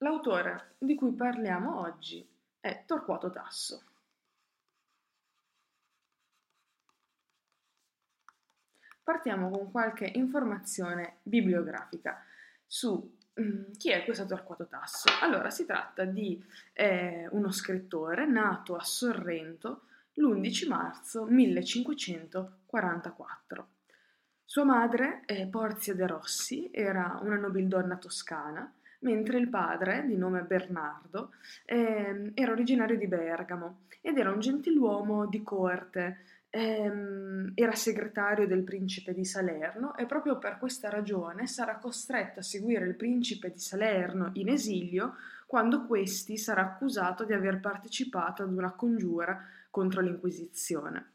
L'autore di cui parliamo oggi è Torquato Tasso. Partiamo con qualche informazione bibliografica su mm, chi è questo Torquato Tasso. Allora, si tratta di eh, uno scrittore nato a Sorrento l'11 marzo 1544. Sua madre, eh, Porzia de Rossi, era una nobildonna toscana mentre il padre, di nome Bernardo, eh, era originario di Bergamo ed era un gentiluomo di corte, ehm, era segretario del principe di Salerno e proprio per questa ragione sarà costretto a seguire il principe di Salerno in esilio quando questi sarà accusato di aver partecipato ad una congiura contro l'Inquisizione.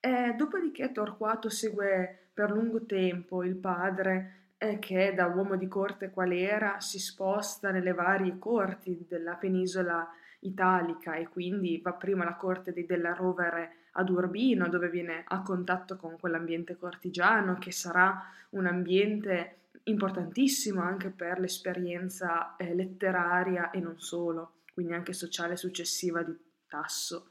Eh, dopodiché Torquato segue per lungo tempo il padre è che da uomo di corte qual era si sposta nelle varie corti della penisola italica e quindi va prima alla corte di Della Rovere ad Urbino dove viene a contatto con quell'ambiente cortigiano che sarà un ambiente importantissimo anche per l'esperienza eh, letteraria e non solo, quindi anche sociale successiva di Tasso.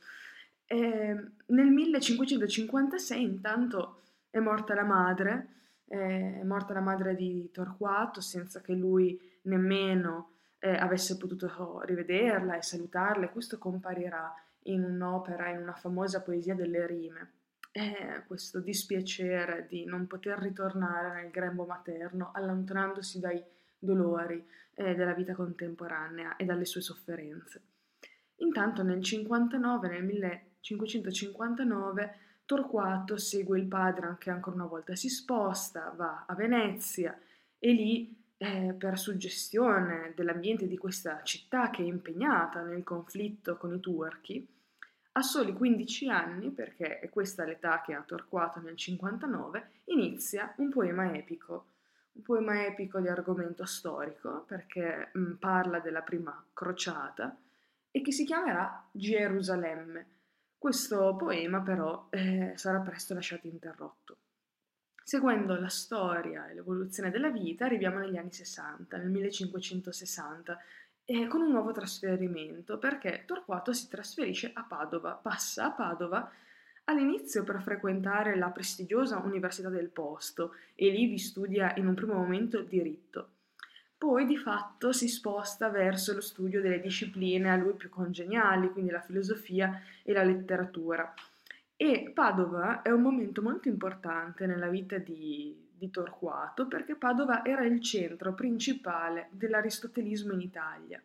E nel 1556 intanto è morta la madre è morta la madre di Torquato senza che lui nemmeno eh, avesse potuto rivederla e salutarla, e questo comparirà in un'opera, in una famosa poesia delle rime. È questo dispiacere di non poter ritornare nel grembo materno, allontanandosi dai dolori eh, della vita contemporanea e dalle sue sofferenze. Intanto nel 59, nel 1559, Torquato segue il padre che ancora una volta si sposta, va a Venezia e lì, eh, per suggestione dell'ambiente di questa città che è impegnata nel conflitto con i turchi, a soli 15 anni, perché è questa l'età che ha Torquato nel 59, inizia un poema epico. Un poema epico di argomento storico, perché mh, mm, parla della prima crociata, e che si chiamerà Gerusalemme questo poema però eh, sarà presto lasciato interrotto. Seguendo la storia e l'evoluzione della vita arriviamo negli anni 60, nel 1560, eh, con un nuovo trasferimento perché Torquato si trasferisce a Padova, passa a Padova all'inizio per frequentare la prestigiosa Università del Posto e lì vi studia in un primo momento diritto poi di fatto si sposta verso lo studio delle discipline a lui più congeniali, quindi la filosofia e la letteratura. E Padova è un momento molto importante nella vita di, di Torquato perché Padova era il centro principale dell'aristotelismo in Italia.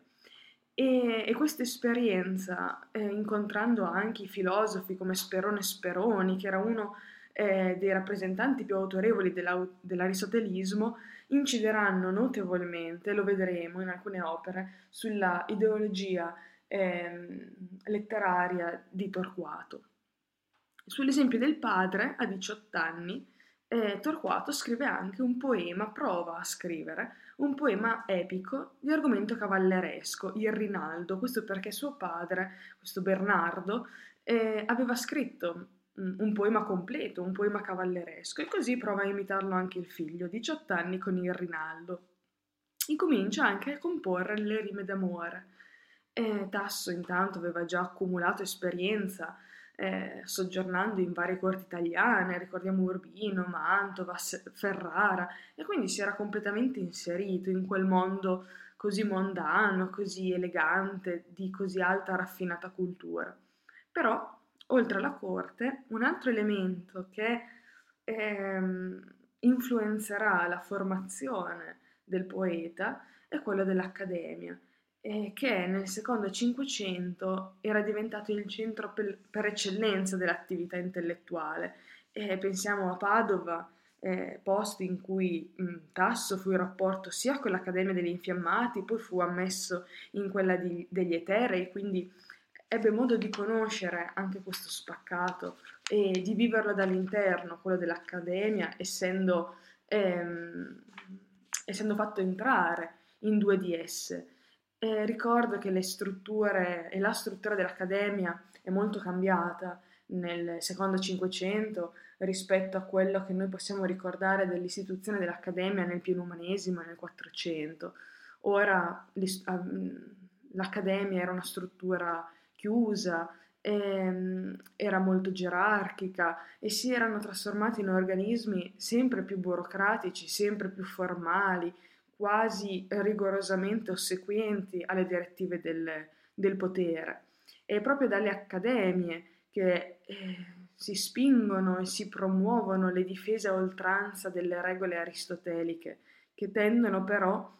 E, e questa esperienza, eh, incontrando anche i filosofi come Sperone Speroni, che era uno eh, dei rappresentanti più autorevoli dell'aristotelismo, incideranno notevolmente, lo vedremo in alcune opere, sulla ideologia eh, letteraria di Torquato. Sull'esempio del padre, a 18 anni, eh, Torquato scrive anche un poema, prova a scrivere un poema epico di argomento cavalleresco, il Rinaldo, questo perché suo padre, questo Bernardo, eh, aveva scritto un poema completo, un poema cavalleresco, e così prova a imitarlo anche il figlio, 18 anni, con il Rinaldo. Incomincia anche a comporre le rime d'amore. E Tasso intanto aveva già accumulato esperienza eh, soggiornando in varie corti italiane, ricordiamo Urbino, Mantova, Ferrara, e quindi si era completamente inserito in quel mondo così mondano, così elegante, di così alta raffinata cultura. Però oltre alla corte, un altro elemento che ehm, influenzerà la formazione del poeta è quello dell'accademia, eh, che nel secondo Cinquecento era diventato il centro per, per eccellenza dell'attività intellettuale. Eh, pensiamo a Padova, eh, posto in cui mh, Tasso fu in rapporto sia con l'Accademia degli Infiammati, poi fu ammesso in quella di, degli Eterei, quindi ebbe modo di conoscere anche questo spaccato e di viverlo dall'interno, quello dell'accademia, essendo, ehm, essendo fatto entrare in due di esse. E ricordo che le strutture e la struttura dell'accademia è molto cambiata nel secondo Cinquecento rispetto a quello che noi possiamo ricordare dell'istituzione dell'accademia nel pieno umanesimo nel Quattrocento ora l'accademia era una struttura chiusa, ehm, era molto gerarchica e si erano trasformati in organismi sempre più burocratici, sempre più formali, quasi rigorosamente ossequienti alle direttive del, del potere. È proprio dalle accademie che eh, si spingono e si promuovono le difese a oltranza delle regole aristoteliche, che tendono però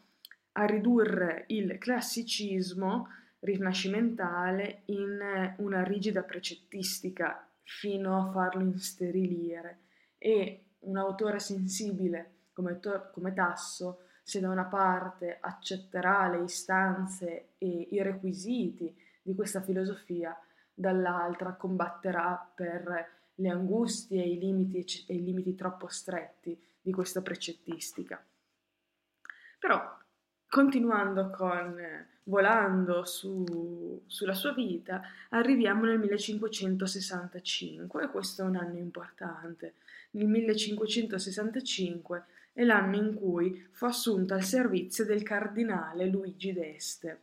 a ridurre il classicismo rinascimentale in una rigida precettistica fino a farlo insterilire e un autore sensibile come, come Tasso se da una parte accetterà le istanze e i requisiti di questa filosofia, dall'altra combatterà per le angustie e i limiti, e i limiti troppo stretti di questa precettistica. Però, continuando con volando su, sulla sua vita, arriviamo nel 1565 e questo è un anno importante. Nel 1565 è l'anno in cui fu assunto al servizio del cardinale Luigi d'Este.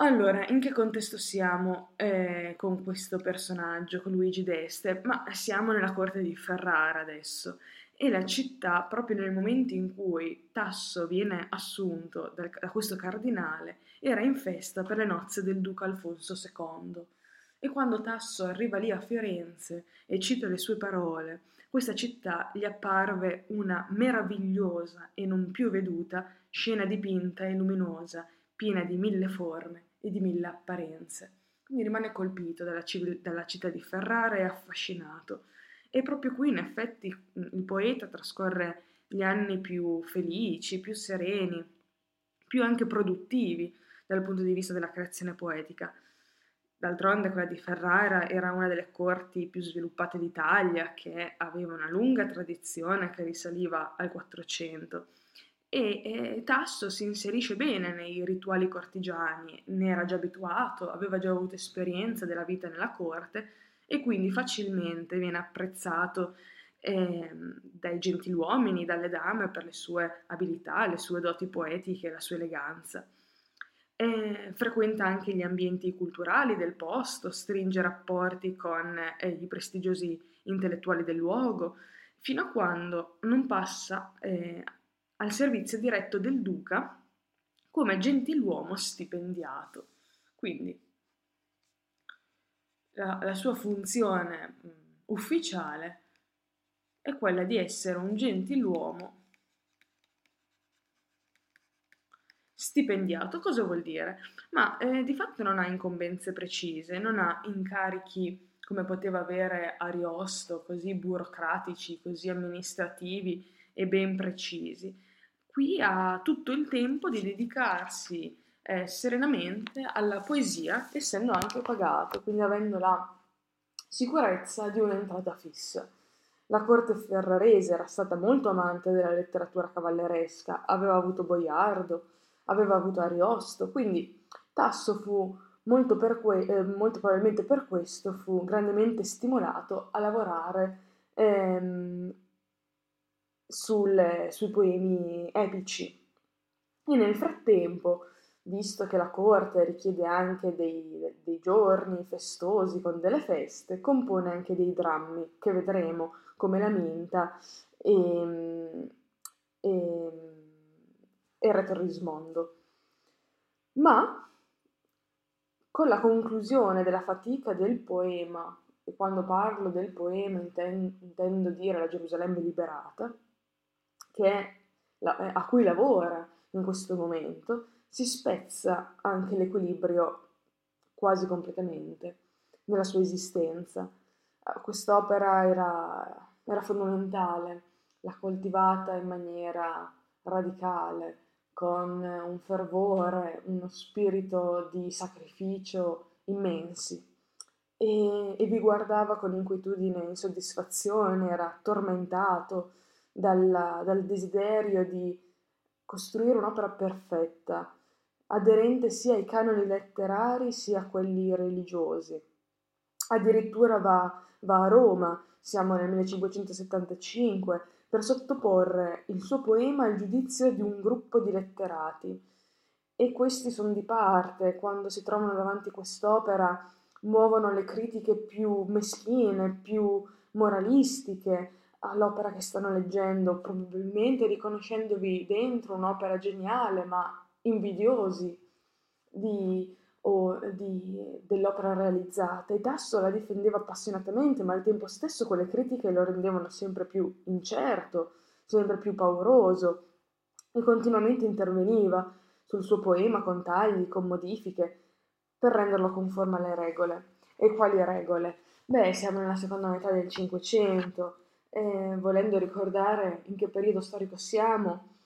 Allora, in che contesto siamo eh, con questo personaggio, con Luigi d'Este? Ma siamo nella corte di Ferrara adesso e la città, proprio nel momento in cui Tasso viene assunto da, da questo cardinale, era in festa per le nozze del duca Alfonso II. E quando Tasso arriva lì a Firenze e cita le sue parole, questa città gli apparve una meravigliosa e non più veduta scena dipinta e luminosa, piena di mille forme e di mille apparenze. Quindi rimane colpito dalla, dalla città di Ferrara e affascinato. E proprio qui, in effetti, il poeta trascorre gli anni più felici, più sereni, più anche produttivi dal punto di vista della creazione poetica. D'altronde quella di Ferrara era una delle corti più sviluppate d'Italia, che aveva una lunga tradizione che risaliva al 400 e, e Tasso si inserisce bene nei rituali cortigiani, ne era già abituato, aveva già avuto esperienza della vita nella corte e quindi facilmente viene apprezzato eh, dai gentiluomini, dalle dame per le sue abilità, le sue doti poetiche, la sua eleganza. Eh, frequenta anche gli ambienti culturali del posto, stringe rapporti con eh, i prestigiosi intellettuali del luogo, fino a quando non passa eh, al servizio diretto del duca come gentiluomo stipendiato. Quindi la, la sua funzione mh, ufficiale è quella di essere un gentiluomo Stipendiato cosa vuol dire? Ma eh, di fatto non ha incombenze precise, non ha incarichi come poteva avere Ariosto, così burocratici, così amministrativi e ben precisi. Qui ha tutto il tempo di dedicarsi eh, serenamente alla poesia, essendo anche pagato, quindi avendo la sicurezza di un'entrata fissa. La corte ferrarese era stata molto amante della letteratura cavalleresca, aveva avuto Boiardo, aveva avuto Ariosto, quindi Tasso fu molto, que- eh, molto probabilmente per questo fu grandemente stimolato a lavorare ehm, sul, sui poemi epici. E nel frattempo, visto che la corte richiede anche dei, dei giorni festosi con delle feste, compone anche dei drammi che vedremo come la Minta e, e e Retorrismondo. Ma con la conclusione della fatica del poema, e quando parlo del poema intendo, intendo dire la Gerusalemme liberata, che è la, a cui lavora in questo momento, si spezza anche l'equilibrio quasi completamente nella sua esistenza. Eh, quest'opera era, era fondamentale, l'ha coltivata in maniera radicale, con un fervore, uno spirito di sacrificio immensi e, e vi guardava con inquietudine e insoddisfazione, era tormentato dalla, dal desiderio di costruire un'opera perfetta, aderente sia ai canoni letterari sia a quelli religiosi. Addirittura va, va a Roma siamo nel 1575, per sottoporre il suo poema al giudizio di un gruppo di letterati. E questi sono di parte, quando si trovano davanti a quest'opera, muovono le critiche più meschine, più moralistiche all'opera che stanno leggendo, probabilmente riconoscendovi dentro un'opera geniale, ma invidiosi di, di, dell'opera realizzata. E Tasso la difendeva appassionatamente, ma al tempo stesso quelle critiche lo rendevano sempre più incerto, sempre più pauroso e continuamente interveniva sul suo poema con tagli, con modifiche, per renderlo conforme alle regole. E quali regole? Beh, siamo nella seconda metà del Cinquecento, eh, volendo ricordare in che periodo storico siamo,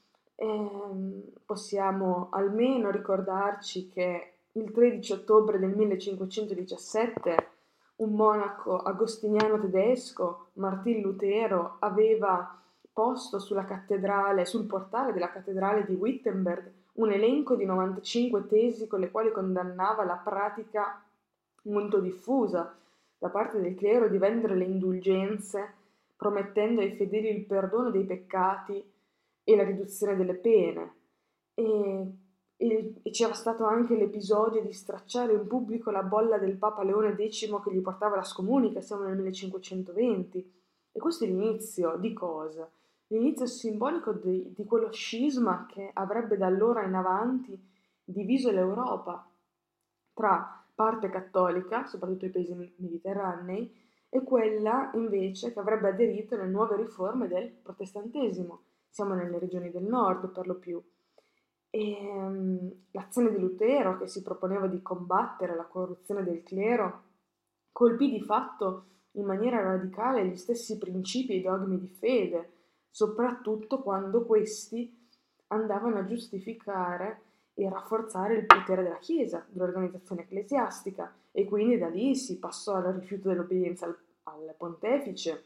eh, possiamo almeno ricordarci che il 13 ottobre del 1517 un monaco agostiniano tedesco, Martin Lutero, aveva posto sulla cattedrale, sul portale della cattedrale di Wittenberg un elenco di 95 tesi con le quali condannava la pratica molto diffusa da parte del clero di vendere le indulgenze, promettendo ai fedeli il perdono dei peccati e la riduzione delle pene. E, e, e c'era stato anche l'episodio di stracciare in pubblico la bolla del Papa Leone X che gli portava la scomunica, siamo nel 1520. E questo è l'inizio di cosa? l'inizio simbolico di, di quello scisma che avrebbe da allora in avanti diviso l'Europa tra parte cattolica, soprattutto i paesi mediterranei, e quella invece che avrebbe aderito alle nuove riforme del protestantesimo. Siamo nelle regioni del nord per lo più. E, um, l'azione di Lutero, che si proponeva di combattere la corruzione del clero, colpì di fatto in maniera radicale gli stessi principi e dogmi di fede, soprattutto quando questi andavano a giustificare e rafforzare il potere della Chiesa, dell'organizzazione ecclesiastica, e quindi da lì si passò al rifiuto dell'obbedienza al, al pontefice,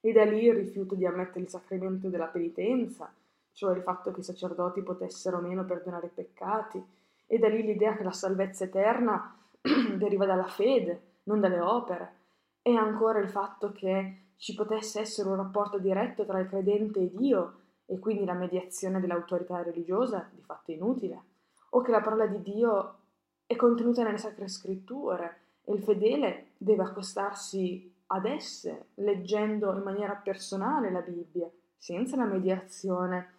e da lì il rifiuto di ammettere il sacramento della penitenza, cioè il fatto che i sacerdoti potessero meno perdonare i peccati, e da lì l'idea che la salvezza eterna deriva dalla fede, non dalle opere, e ancora il fatto che ci potesse essere un rapporto diretto tra il credente e Dio e quindi la mediazione dell'autorità religiosa di fatto inutile, o che la parola di Dio è contenuta nelle sacre scritture e il fedele deve accostarsi ad esse leggendo in maniera personale la Bibbia, senza la mediazione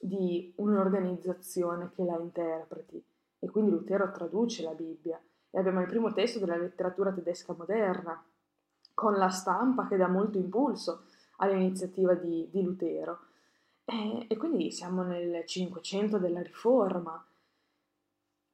di un'organizzazione che la interpreti. E quindi Lutero traduce la Bibbia e abbiamo il primo testo della letteratura tedesca moderna, con la stampa che dà molto impulso all'iniziativa di, di Lutero. E, e, quindi siamo nel Cinquecento della Riforma,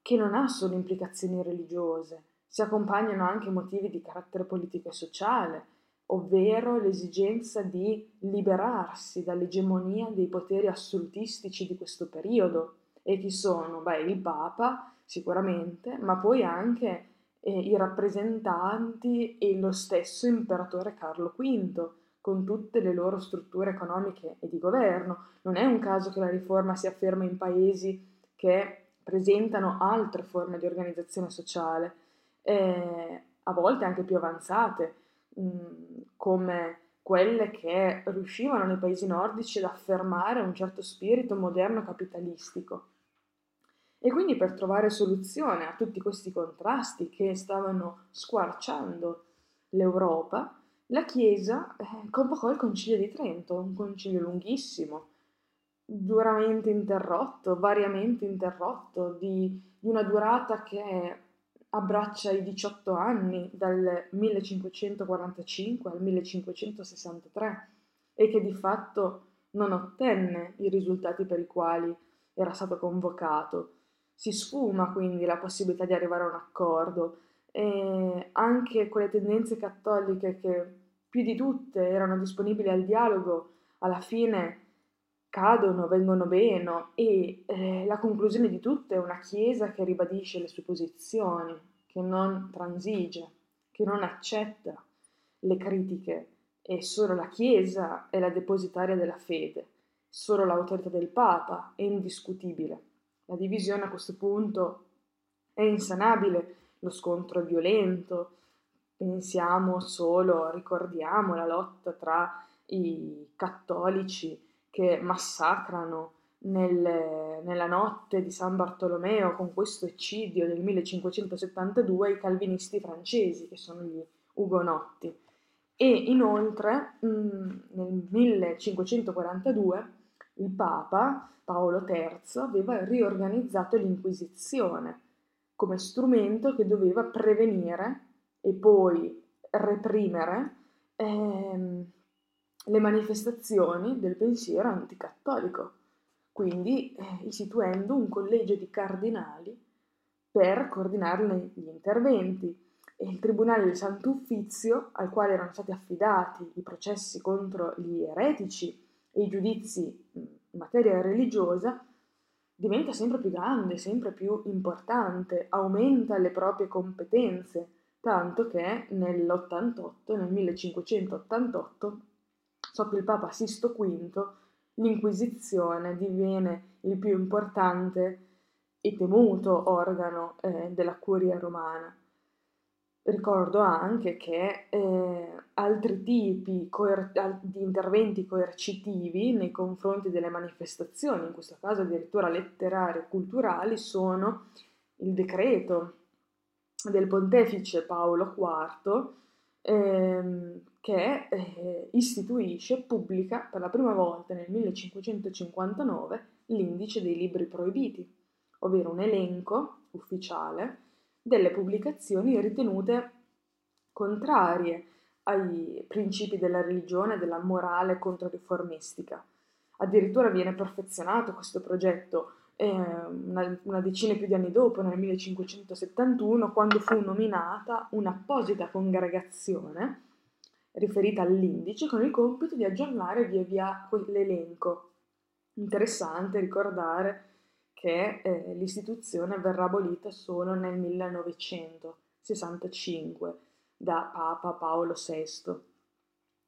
che non ha solo implicazioni religiose, si accompagnano anche motivi di carattere politico e sociale, ovvero l'esigenza di liberarsi dall'egemonia dei poteri assolutistici di questo periodo. E chi sono? Beh, il Papa sicuramente, ma poi anche eh, i rappresentanti e lo stesso imperatore Carlo V, con tutte le loro strutture economiche e di governo. Non è un caso che la riforma si afferma in paesi che presentano altre forme di organizzazione sociale, eh, a volte anche più avanzate, mh, come quelle che riuscivano nei paesi nordici ad affermare un certo spirito moderno capitalistico. E quindi per trovare soluzione a tutti questi contrasti che stavano squarciando l'Europa, la Chiesa eh, convocò il Concilio di Trento, un concilio lunghissimo, duramente interrotto, variamente interrotto, di, di una durata che abbraccia i 18 anni, dal 1545 al 1563, e che di fatto non ottenne i risultati per i quali era stato convocato. Si sfuma quindi la possibilità di arrivare a un accordo. E anche quelle tendenze cattoliche che più di tutte erano disponibili al dialogo alla fine cadono, vengono meno e eh, la conclusione di tutto è una Chiesa che ribadisce le sue posizioni, che non transige, che non accetta le critiche e solo la Chiesa è la depositaria della fede, solo l'autorità del Papa è indiscutibile. La divisione a questo punto è insanabile, lo scontro è violento, pensiamo solo, ricordiamo la lotta tra i cattolici che massacrano nel, nella notte di San Bartolomeo con questo eccidio del 1572 i calvinisti francesi, che sono gli ugonotti. E inoltre nel 1542 il Papa Paolo III aveva riorganizzato l'Inquisizione come strumento che doveva prevenire e poi reprimere ehm, le manifestazioni del pensiero anticattolico. Quindi eh, istituendo un collegio di cardinali per coordinare gli interventi. E il Tribunale del Santo Uffizio, al quale erano stati affidati i processi contro gli eretici e i giudizi in materia religiosa, diventa sempre più grande, sempre più importante, aumenta le proprie competenze, tanto che nell'88, nel 1588, sotto il Papa Sisto V, l'Inquisizione diviene il più importante e temuto organo eh, della curia romana. Ricordo anche che eh, altri tipi coer- di interventi coercitivi nei confronti delle manifestazioni, in questo caso addirittura letterarie e culturali, sono il decreto del pontefice Paolo IV ehm, che eh, istituisce e pubblica per la prima volta nel 1559 l'indice dei libri proibiti, ovvero un elenco ufficiale delle pubblicazioni ritenute contrarie ai principi della religione e della morale controriformistica. Addirittura viene perfezionato questo progetto una, una decina più di anni dopo, nel 1571, quando fu nominata un'apposita congregazione riferita all'indice con il compito di aggiornare via via l'elenco. Interessante ricordare che eh, l'istituzione verrà abolita solo nel 1965 da Papa Paolo VI.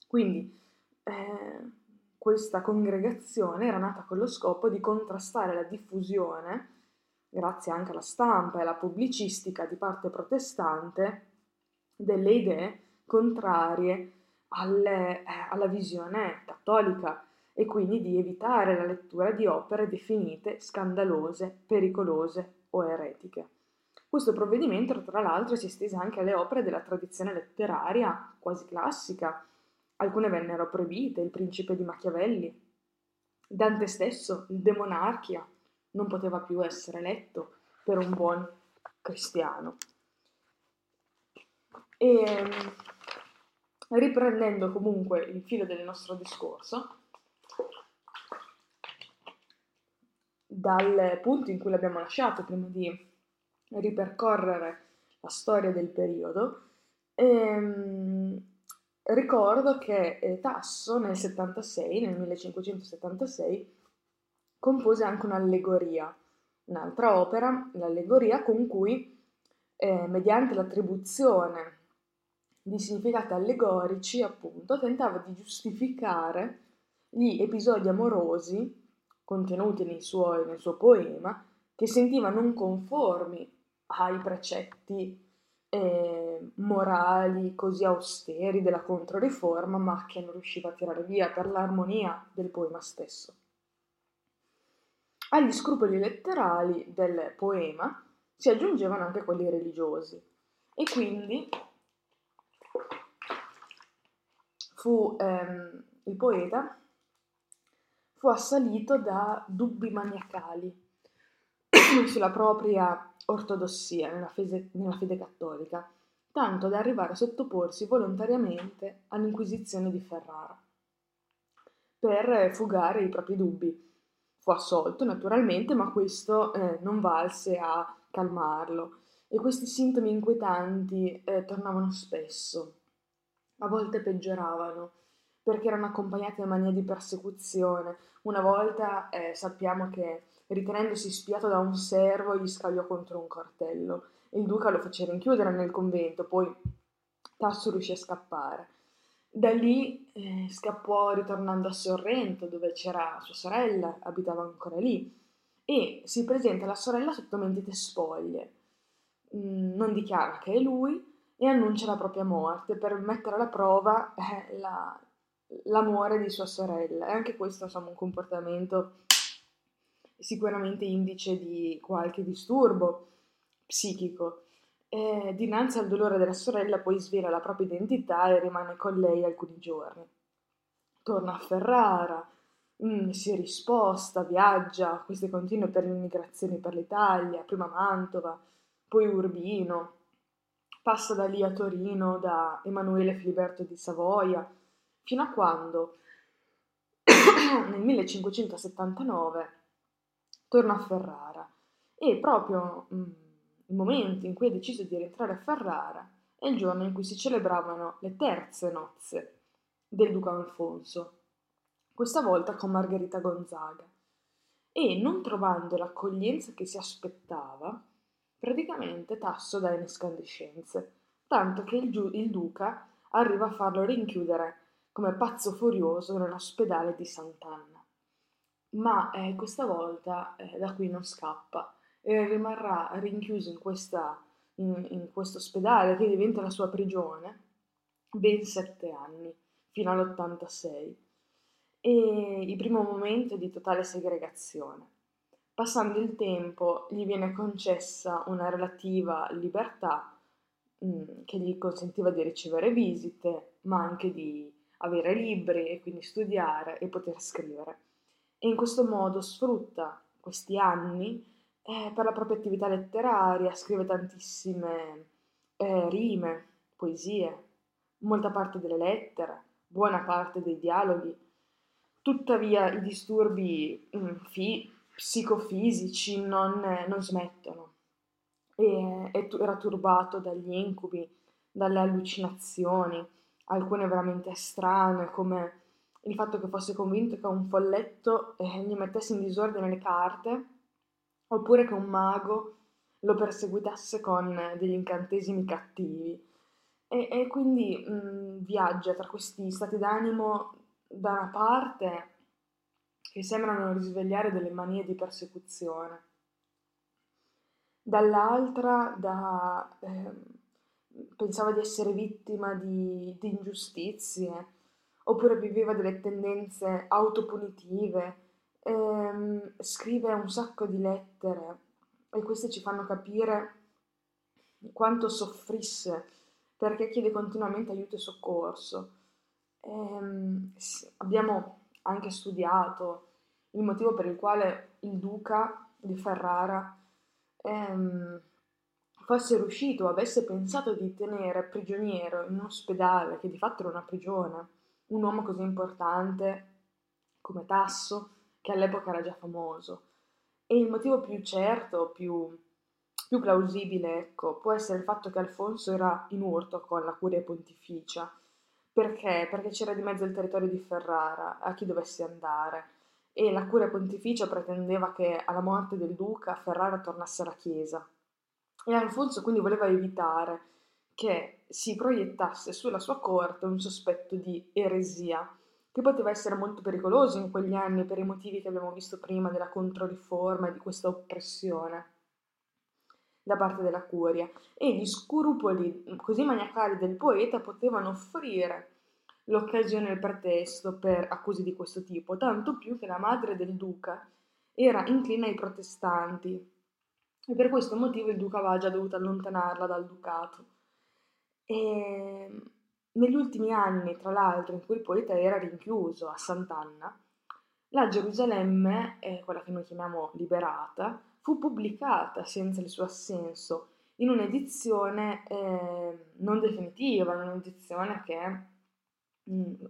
Quindi eh, questa congregazione era nata con lo scopo di contrastare la diffusione, grazie anche alla stampa e alla pubblicistica di parte protestante, delle idee contrarie alle, eh, alla visione cattolica e quindi di evitare la lettura di opere definite scandalose, pericolose o eretiche. Questo provvedimento, tra l'altro, si estese anche alle opere della tradizione letteraria quasi classica, Alcune vennero proibite, il principe di Machiavelli. Dante stesso, il De Monarchia, non poteva più essere letto per un buon cristiano. E riprendendo comunque il filo del nostro discorso, dal punto in cui l'abbiamo lasciato prima di ripercorrere la storia del periodo, ehm, ricordo che eh, Tasso nel 76, nel 1576, compose anche un'allegoria, un'altra opera, l'allegoria con cui, eh, mediante l'attribuzione di significati allegorici, appunto, tentava di giustificare gli episodi amorosi contenuti suoi, nel suo poema, che sentiva non conformi ai precetti eh, morali così austeri della Controriforma, ma che non riusciva a tirare via per l'armonia del poema stesso. Agli scrupoli letterali del poema si aggiungevano anche quelli religiosi e quindi fu ehm, il poeta fu assalito da dubbi maniacali sulla propria ortodossia nella fede, nella fede cattolica, tanto da arrivare a sottoporsi volontariamente all'Inquisizione di Ferrara per fugare i propri dubbi. Fu assolto naturalmente, ma questo eh, non valse a calmarlo e questi sintomi inquietanti eh, tornavano spesso, a volte peggioravano perché erano accompagnati da mania di persecuzione. Una volta eh, sappiamo che ritenendosi spiato da un servo, gli scagliò contro un cartello. Il duca lo fece rinchiudere nel convento, poi Tasso riuscì a scappare. Da lì eh, scappò ritornando a Sorrento, dove c'era sua sorella, abitava ancora lì, e si presenta la sorella sotto mentite spoglie. Mm, non dichiara che è lui e annuncia la propria morte per mettere alla prova eh, la, l'amore di sua sorella. E anche questo insomma un comportamento sicuramente indice di qualche disturbo psichico. E dinanzi al dolore della sorella poi svela la propria identità e rimane con lei alcuni giorni. Torna a Ferrara, mm, si risposta, viaggia, queste continue peregrinazioni per l'Italia, prima Mantova, poi Urbino, passa da lì a Torino da Emanuele Filiberto di Savoia, fino a quando nel 1579 torna a Ferrara e proprio mh, mm, il momento in cui ha deciso di rientrare a Ferrara è il giorno in cui si celebravano le terze nozze del duca Alfonso, questa volta con Margherita Gonzaga. E non trovando l'accoglienza che si aspettava, praticamente Tasso dà in escandescenze, tanto che il, giu- il duca arriva a farlo rinchiudere come pazzo furioso nell'ospedale di Sant'Anna ma eh, questa volta eh, da qui non scappa e rimarrà rinchiuso in, questa, in, in questo ospedale che diventa la sua prigione ben sette anni, fino all'86, e il primo momento di totale segregazione. Passando il tempo gli viene concessa una relativa libertà mh, mm, che gli consentiva di ricevere visite, ma anche di avere libri e quindi studiare e poter scrivere e in questo modo sfrutta questi anni eh, per la propria attività letteraria, scrive tantissime eh, rime, poesie, molta parte delle lettere, buona parte dei dialoghi. Tuttavia i disturbi mh, mm, fi- psicofisici non, eh, non smettono e, e era turbato dagli incubi, dalle allucinazioni, alcune veramente strane come il fatto che fosse convinto che un folletto eh, gli mettesse in disordine le carte, oppure che un mago lo perseguitasse con degli incantesimi cattivi. E, e quindi mh, viaggia tra questi stati d'animo da una parte che sembrano risvegliare delle manie di persecuzione, dall'altra da, eh, pensava di essere vittima di, di ingiustizie oppure viveva delle tendenze autopunitive, ehm, scrive un sacco di lettere e queste ci fanno capire quanto soffrisse perché chiede continuamente aiuto e soccorso. Ehm, abbiamo anche studiato il motivo per il quale il duca di Ferrara ehm, fosse riuscito, avesse pensato di tenere prigioniero in un ospedale che di fatto era una prigione un uomo così importante come Tasso, che all'epoca era già famoso. E il motivo più certo, più, più plausibile, ecco, può essere il fatto che Alfonso era in urto con la curia pontificia. Perché? Perché c'era di mezzo il territorio di Ferrara, a chi dovesse andare, e la curia pontificia pretendeva che alla morte del duca Ferrara tornasse alla chiesa. E Alfonso quindi voleva evitare che si proiettasse sulla sua corte un sospetto di eresia, che poteva essere molto pericoloso in quegli anni per i motivi che abbiamo visto prima della controriforma e di questa oppressione da parte della curia, e gli scrupoli così maniacali del poeta potevano offrire l'occasione e il pretesto per accuse di questo tipo, tanto più che la madre del duca era inclina ai protestanti e per questo motivo il duca aveva già dovuto allontanarla dal ducato. E ehm, negli ultimi anni, tra l'altro, in cui il poeta era rinchiuso a Sant'Anna, la Gerusalemme, eh, quella che noi chiamiamo liberata, fu pubblicata senza il suo assenso in un'edizione eh, non definitiva, in un'edizione che mh, mm,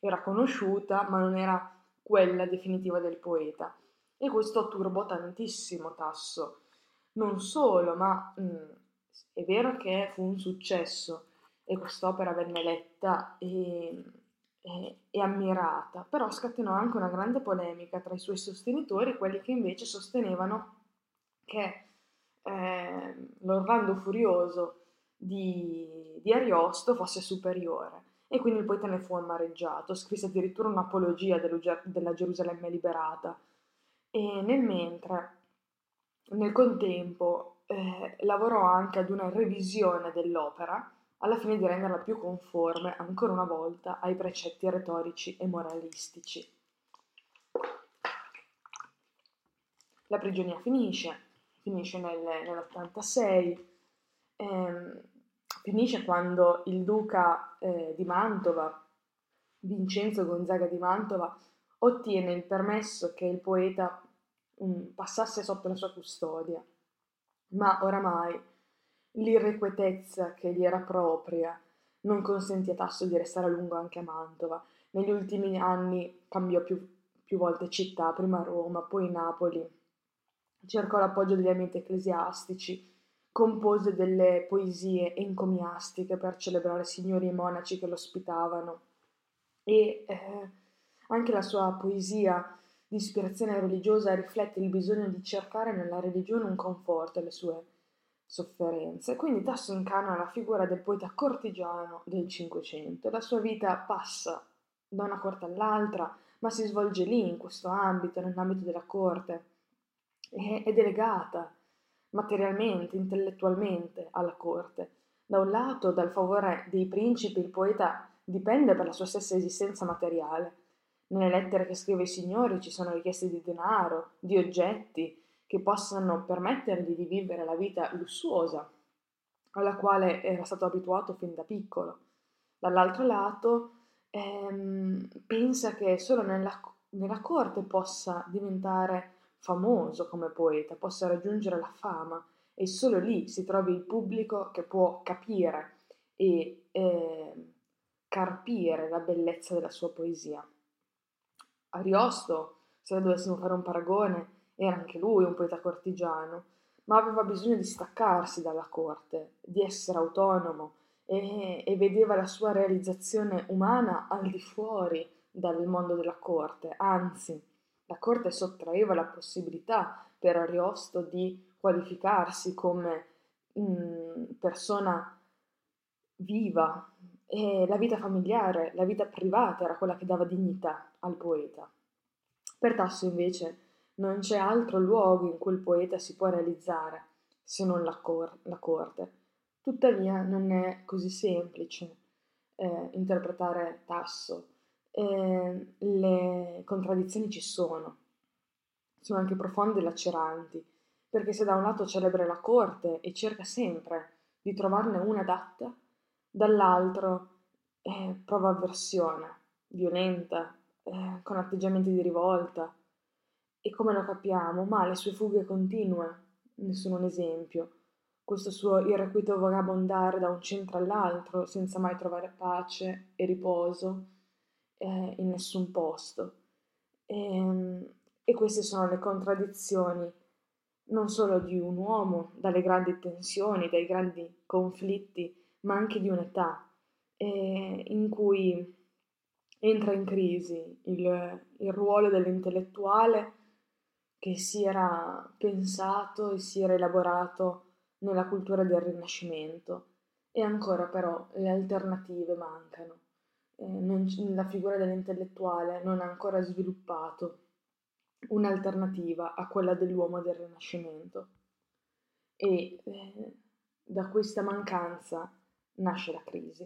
era conosciuta ma non era quella definitiva del poeta. E questo turbò tantissimo Tasso. Non solo, ma mh, mm, è vero che fu un successo e quest'opera venne letta e, e, ammirata, però scatenò anche una grande polemica tra i suoi sostenitori quelli che invece sostenevano che eh, l'Orlando Furioso di, di Ariosto fosse superiore. E quindi il poeta ne fu amareggiato, scrisse addirittura un'apologia della Gerusalemme liberata. E nel mentre, nel contempo, eh, lavorò anche ad una revisione dell'opera alla fine di renderla più conforme, ancora una volta, ai precetti retorici e moralistici. La prigionia finisce, finisce nel, nell'86, ehm, finisce quando il duca eh, di Mantova, Vincenzo Gonzaga di Mantova, ottiene il permesso che il poeta um, passasse sotto la sua custodia, ma oramai l'irrequietezza che gli era propria non consentì a Tasso di restare a lungo anche a Mantova. Negli ultimi anni cambiò più, più volte città, prima Roma, poi Napoli. Cercò l'appoggio degli ambienti ecclesiastici, compose delle poesie encomiastiche per celebrare signori e monaci che lo ospitavano e eh, anche la sua poesia di ispirazione religiosa riflette il bisogno di cercare nella religione un conforto alle sue sofferenze. Quindi Tasso incarna la figura del poeta cortigiano del Cinquecento. La sua vita passa da una corte all'altra, ma si svolge lì, in questo ambito, nell'ambito della corte, e è delegata materialmente, intellettualmente alla corte. Da un lato, dal favore dei principi, il poeta dipende per la sua stessa esistenza materiale, nelle lettere che scrive ai signori ci sono richieste di denaro, di oggetti che possano permettergli di vivere la vita lussuosa alla quale era stato abituato fin da piccolo. Dall'altro lato, ehm, pensa che solo nella, nella corte possa diventare famoso come poeta, possa raggiungere la fama e solo lì si trovi il pubblico che può capire e eh, carpire la bellezza della sua poesia. Ariosto, se dovessimo fare un paragone, era anche lui un poeta cortigiano, ma aveva bisogno di staccarsi dalla corte, di essere autonomo e, e vedeva la sua realizzazione umana al di fuori dal mondo della corte, anzi, la corte sottraeva la possibilità per Ariosto di qualificarsi come mh, mm, persona viva, e la vita familiare, la vita privata era quella che dava dignità al poeta. Per Tasso invece non c'è altro luogo in cui il poeta si può realizzare se non la, cor- la corte. Tuttavia non è così semplice eh, interpretare Tasso. Eh, le contraddizioni ci sono, sono anche profonde e laceranti, perché se da un lato celebra la corte e cerca sempre di trovarne una adatta, dall'altro eh, prova avversione violenta, eh, con atteggiamenti di rivolta. E come lo capiamo? Ma le sue fughe continue ne sono un esempio. Questo suo irrequieto vagabondare da un centro all'altro senza mai trovare pace e riposo eh, in nessun posto. E, ehm, e queste sono le contraddizioni non solo di un uomo, dalle grandi tensioni, dai grandi conflitti, ma anche di un'età eh, in cui entra in crisi il, il ruolo dell'intellettuale che si era pensato e si era elaborato nella cultura del Rinascimento e ancora però le alternative mancano. Eh, non, la figura dell'intellettuale non ha ancora sviluppato un'alternativa a quella dell'uomo del Rinascimento e eh, da questa mancanza nasce la crisi.